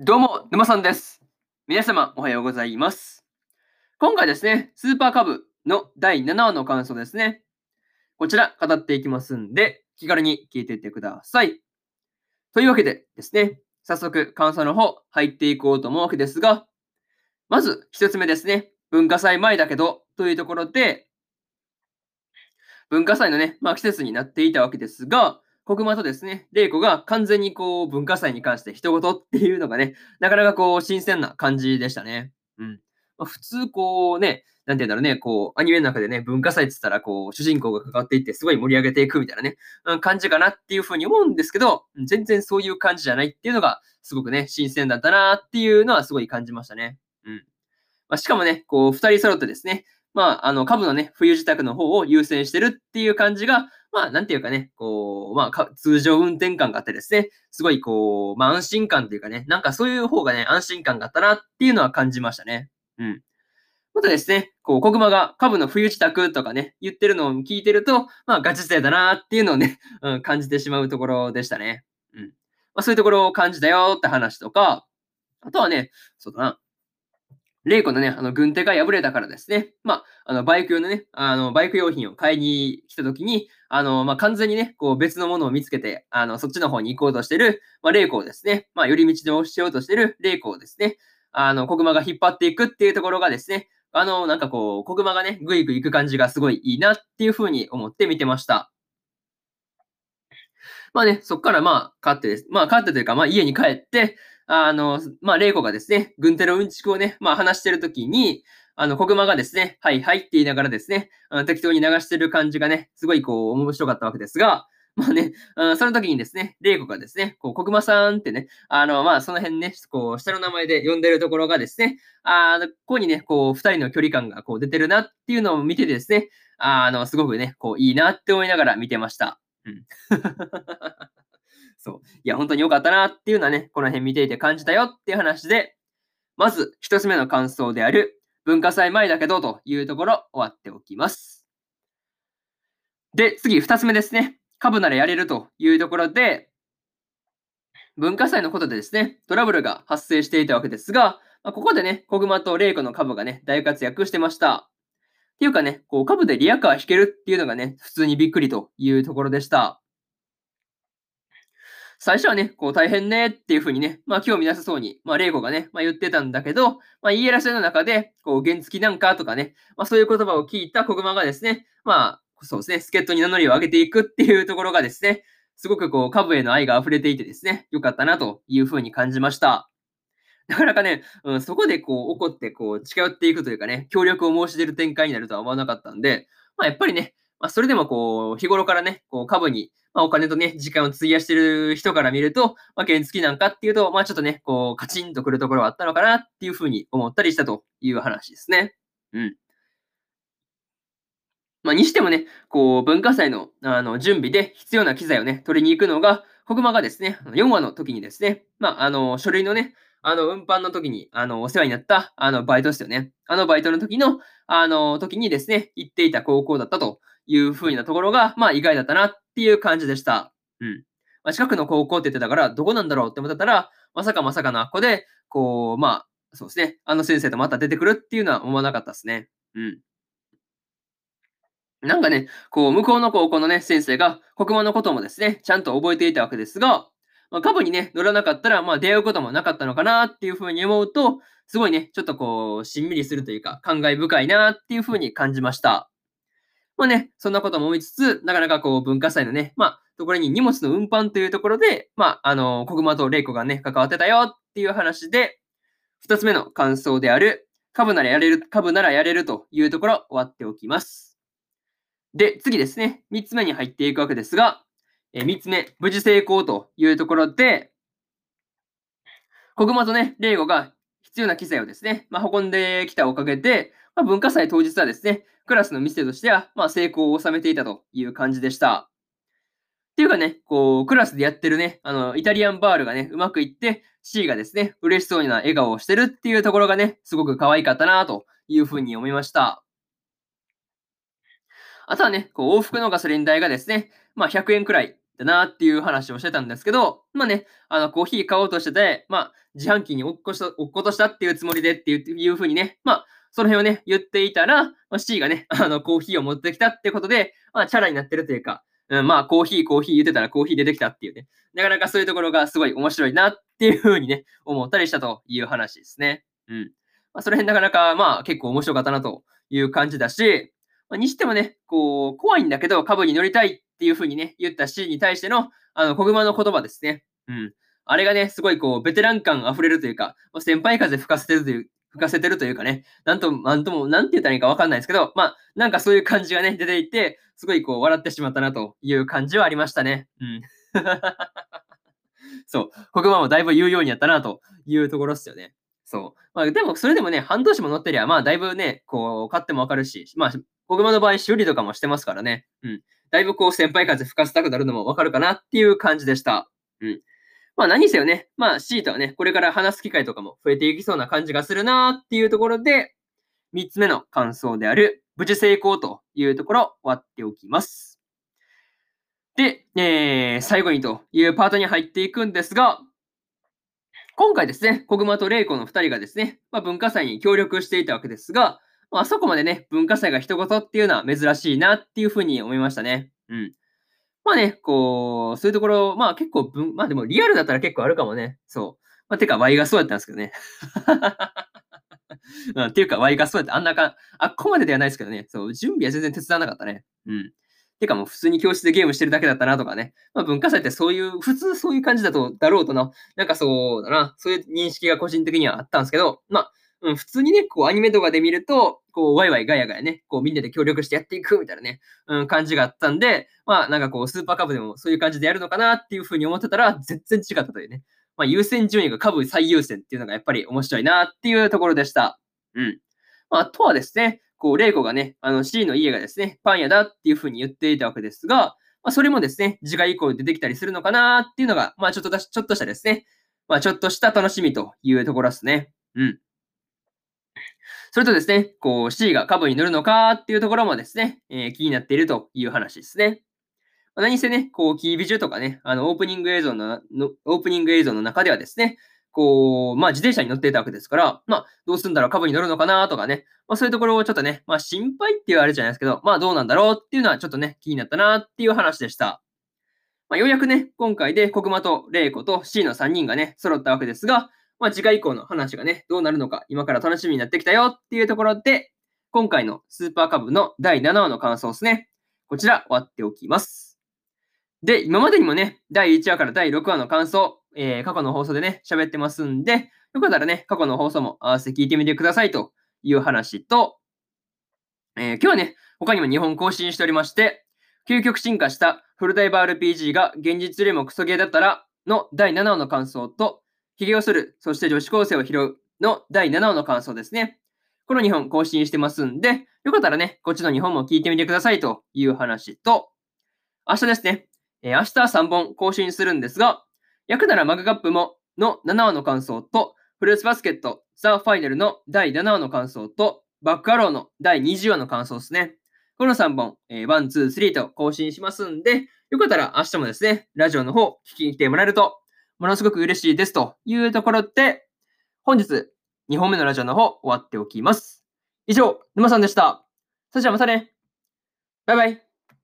どうも、沼さんです。皆様、おはようございます。今回ですね、スーパーカブの第7話の感想ですね。こちら、語っていきますんで、気軽に聞いていってください。というわけでですね、早速、感想の方、入っていこうと思うわけですが、まず、一つ目ですね、文化祭前だけど、というところで、文化祭のね、まあ季節になっていたわけですが、国間とですね、玲子が完全にこう文化祭に関して一言っていうのがね、なかなかこう新鮮な感じでしたね。うん。まあ、普通こうね、なんて言うんだろうね、こうアニメの中でね、文化祭って言ったらこう主人公が関わっていってすごい盛り上げていくみたいなね、うん、感じかなっていうふうに思うんですけど、全然そういう感じじゃないっていうのがすごくね、新鮮だったなっていうのはすごい感じましたね。うん。まあ、しかもね、こう二人揃ってですね、まあ、あの、株のね、冬支度の方を優先してるっていう感じが、まあ、なんていうかね、こう、まあ、通常運転感があってですね、すごいこう、まあ、安心感っていうかね、なんかそういう方がね、安心感があったなっていうのは感じましたね。うん。またですね、こう、国間が株の冬支度とかね、言ってるのを聞いてると、まあ、ガチ勢だなっていうのをね、うん、感じてしまうところでしたね。うん。まあ、そういうところを感じたよって話とか、あとはね、そうだな、レイコのね、あの、軍手が破れたからですね。まあ、あの、バイク用のね、あの、バイク用品を買いに来た時に、あの、まあ、完全にね、こう、別のものを見つけて、あの、そっちの方に行こうとしてる、まあ、レイコをですね、まあ、寄り道で押しようとしてるレイコをですね、あの、コグマが引っ張っていくっていうところがですね、あの、なんかこう、コグマがね、ぐいぐい行く感じがすごいいいなっていう風に思って見てました。まあね、そっからまあ、勝ってです。まあ、勝ってというか、まあ、家に帰って、あの、まあ、玲子がですね、軍手のうんちくをね、まあ、話してるときに、あの、国間がですね、はいはいって言いながらですね、適当に流してる感じがね、すごいこう、面白かったわけですが、まあね、その時にですね、玲子がですね、こう、国間さんってね、あの、まあ、その辺ね、こう、下の名前で呼んでるところがですね、あの、ここにね、こう、二人の距離感がこう出てるなっていうのを見てですね、あの、すごくね、こう、いいなって思いながら見てました。うん。そう。いや、本当に良かったなっていうのはね、この辺見ていて感じたよっていう話で、まず一つ目の感想である、文化祭前だけどというところ終わっておきます。で、次二つ目ですね。株ならやれるというところで、文化祭のことでですね、トラブルが発生していたわけですが、まあ、ここでね、小熊と玲子の株がね、大活躍してました。っていうかね、こう株でリアカー引けるっていうのがね、普通にびっくりというところでした。最初はね、こう大変ねっていうふうにね、まあ興味なさそうに、まあ玲子がね、まあ言ってたんだけど、まあ言い争いの中で、こう原付なんかとかね、まあそういう言葉を聞いた小熊がですね、まあそうですね、助っ人に名乗りを上げていくっていうところがですね、すごくこう株への愛が溢れていてですね、良かったなというふうに感じました。なかなかね、うん、そこでこう怒ってこう近寄っていくというかね、協力を申し出る展開になるとは思わなかったんで、まあやっぱりね、まあ、それでもこう、日頃からね、こう株に、まあ、お金とね、時間を費やしてる人から見ると、まあ、原付なんかっていうと、まあちょっとね、こう、カチンとくるところはあったのかなっていうふうに思ったりしたという話ですね。うん。まあ、にしてもね、こう、文化祭のあの準備で必要な機材をね、取りに行くのが、国間がですね、4話の時にですね、まあ、あの、書類のね、あの、運搬の時に、あの、お世話になった、あの、バイトですよね。あのバイトの時の、あの、時にですね、行っていた高校だったという風なところが、まあ意外だったなっていう感じでした。うん。まあ、近くの高校って言ってたから、どこなんだろうって思ってたら、まさかまさかのあっこで、こう、まあ、そうですね、あの先生とまた出てくるっていうのは思わなかったですね。うん。なんかね、こう、向こうの高校のね、先生が、国語のこともですね、ちゃんと覚えていたわけですが、まあ、株にね、乗らなかったら、まあ、出会うこともなかったのかなっていうふうに思うと、すごいね、ちょっとこう、しんみりするというか、感慨深いなっていうふうに感じました。まあね、そんなことも思いつつ、なかなかこう、文化祭のね、まあ、ところに荷物の運搬というところで、まあ、あの、小熊と玲子がね、関わってたよっていう話で、二つ目の感想である、株ならやれる、株ならやれるというところ、終わっておきます。で、次ですね、三つ目に入っていくわけですが、え3つ目、無事成功というところで、小熊とね、レイゴが必要な機材をですね、まあ、運んできたおかげで、まあ、文化祭当日はですね、クラスの店としては、まあ、成功を収めていたという感じでした。っていうかね、こう、クラスでやってるね、あの、イタリアンバールがね、うまくいって、C がですね、嬉しそうな笑顔をしてるっていうところがね、すごく可愛かったなというふうに思いました。あとはね、こう往復のガソリン代がですね、まあ100円くらいだなっていう話をしてたんですけど、まあね、あの、コーヒー買おうとしてて、まあ、自販機に落っこした、落っことしたっていうつもりでっていういうふうにね、まあ、その辺をね、言っていたら、まあ、C がね、あの、コーヒーを持ってきたってことで、まあ、チャラになってるというか、うん、まあ、コーヒー、コーヒー言ってたらコーヒー出てきたっていうね、なかなかそういうところがすごい面白いなっていうふうにね、思ったりしたという話ですね。うん。まあ、その辺なかなか、まあ、結構面白かったなという感じだし、まあ、にしてもね、こう、怖いんだけど、株に乗りたいっていうふうにね、言った C に対しての、あの、小熊の言葉ですね。うん。あれがね、すごいこう、ベテラン感溢れるというか、先輩風吹かせてるという、吹かせてるというかね、なんと、なんとも、なんて言ったらいいかわかんないですけど、まあ、なんかそういう感じがね、出ていて、すごいこう、笑ってしまったなという感じはありましたね。うん。そう。黒板もだいぶ言うようになったなというところですよね。そう。まあ、でも、それでもね、半年も乗ってりゃ、まあ、だいぶね、こう、買ってもわかるし、まあ、黒板の場合、修理とかもしてますからね。うん。だいぶこう、先輩風吹かせたくなるのもわかるかなっていう感じでした。うん。まあ何せよね、まあ C とはね、これから話す機会とかも増えていきそうな感じがするなっていうところで、3つ目の感想である、無事成功というところ、終わっておきます。で、えー、最後にというパートに入っていくんですが、今回ですね、小熊と玲子の2人がですね、まあ、文化祭に協力していたわけですが、まあそこまでね、文化祭が一言っていうのは珍しいなっていうふうに思いましたね。うん。まあね、こう、そういうところ、まあ結構、まあでもリアルだったら結構あるかもね。そう。まあてか、Y がそうやったんですけどね。うん、っていうか、Y がそうやって、あんなか、あっこまでではないですけどね。そう、準備は全然手伝わなかったね。うん。てかもう普通に教室でゲームしてるだけだったなとかね。まあ文化祭ってそういう、普通そういう感じだと、だろうとな。なんかそうだな。そういう認識が個人的にはあったんですけど、まあ、うん、普通にね、こうアニメとかで見ると、こうワイワイガヤガヤね、こうみんなで協力してやっていくみたいなね、うん、感じがあったんで、まあなんかこうスーパーカブでもそういう感じでやるのかなっていうふうに思ってたら、全然違ったというね。まあ優先順位が株最優先っていうのがやっぱり面白いなっていうところでした。うん。まあ、あとはですね、こう、レイコがね、あの C の家がですね、パン屋だっていうふうに言っていたわけですが、まあ、それもですね、次回以降出てきたりするのかなっていうのが、まあ、ちょっとだし、ちょっとしたですね、まあ、ちょっとした楽しみというところですね。うん。それとですね、こう C が株に乗るのかっていうところもですね、えー、気になっているという話ですね。まあ、何せね、こう、キービジュとかね、あの、オープニング映像のの、オープニング映像の中ではですね、こう、まあ自転車に乗っていたわけですから、まあどうすんだろう、株に乗るのかなとかね、まあそういうところをちょっとね、まあ心配って言われるじゃないですけど、まあどうなんだろうっていうのはちょっとね、気になったなっていう話でした。まあようやくね、今回で国間と玲子と C の3人がね、揃ったわけですが、まあ次回以降の話がね、どうなるのか、今から楽しみになってきたよっていうところで、今回のスーパーカブの第7話の感想ですね。こちら終わっておきます。で、今までにもね、第1話から第6話の感想、えー、過去の放送でね、喋ってますんで、よかったらね、過去の放送も合わせて聞いてみてくださいという話と、えー、今日はね、他にも2本更新しておりまして、究極進化したフルダイバー RPG が現実よりもクソゲーだったらの第7話の感想と、髭をする、そして女子高生を拾うの第7話の感想ですね。この2本更新してますんで、よかったらね、こっちの2本も聞いてみてくださいという話と、明日ですね、えー、明日3本更新するんですが、焼くならマグカップもの7話の感想と、フルーツバスケットザ・ファイナルの第7話の感想と、バックアローの第20話の感想ですね。この3本、えー、1、2、3と更新しますんで、よかったら明日もですね、ラジオの方聞きに来てもらえると、ものすごく嬉しいですというところで、本日2本目のラジオの方終わっておきます。以上、沼さんでした。それじゃあまたね。バイバイ。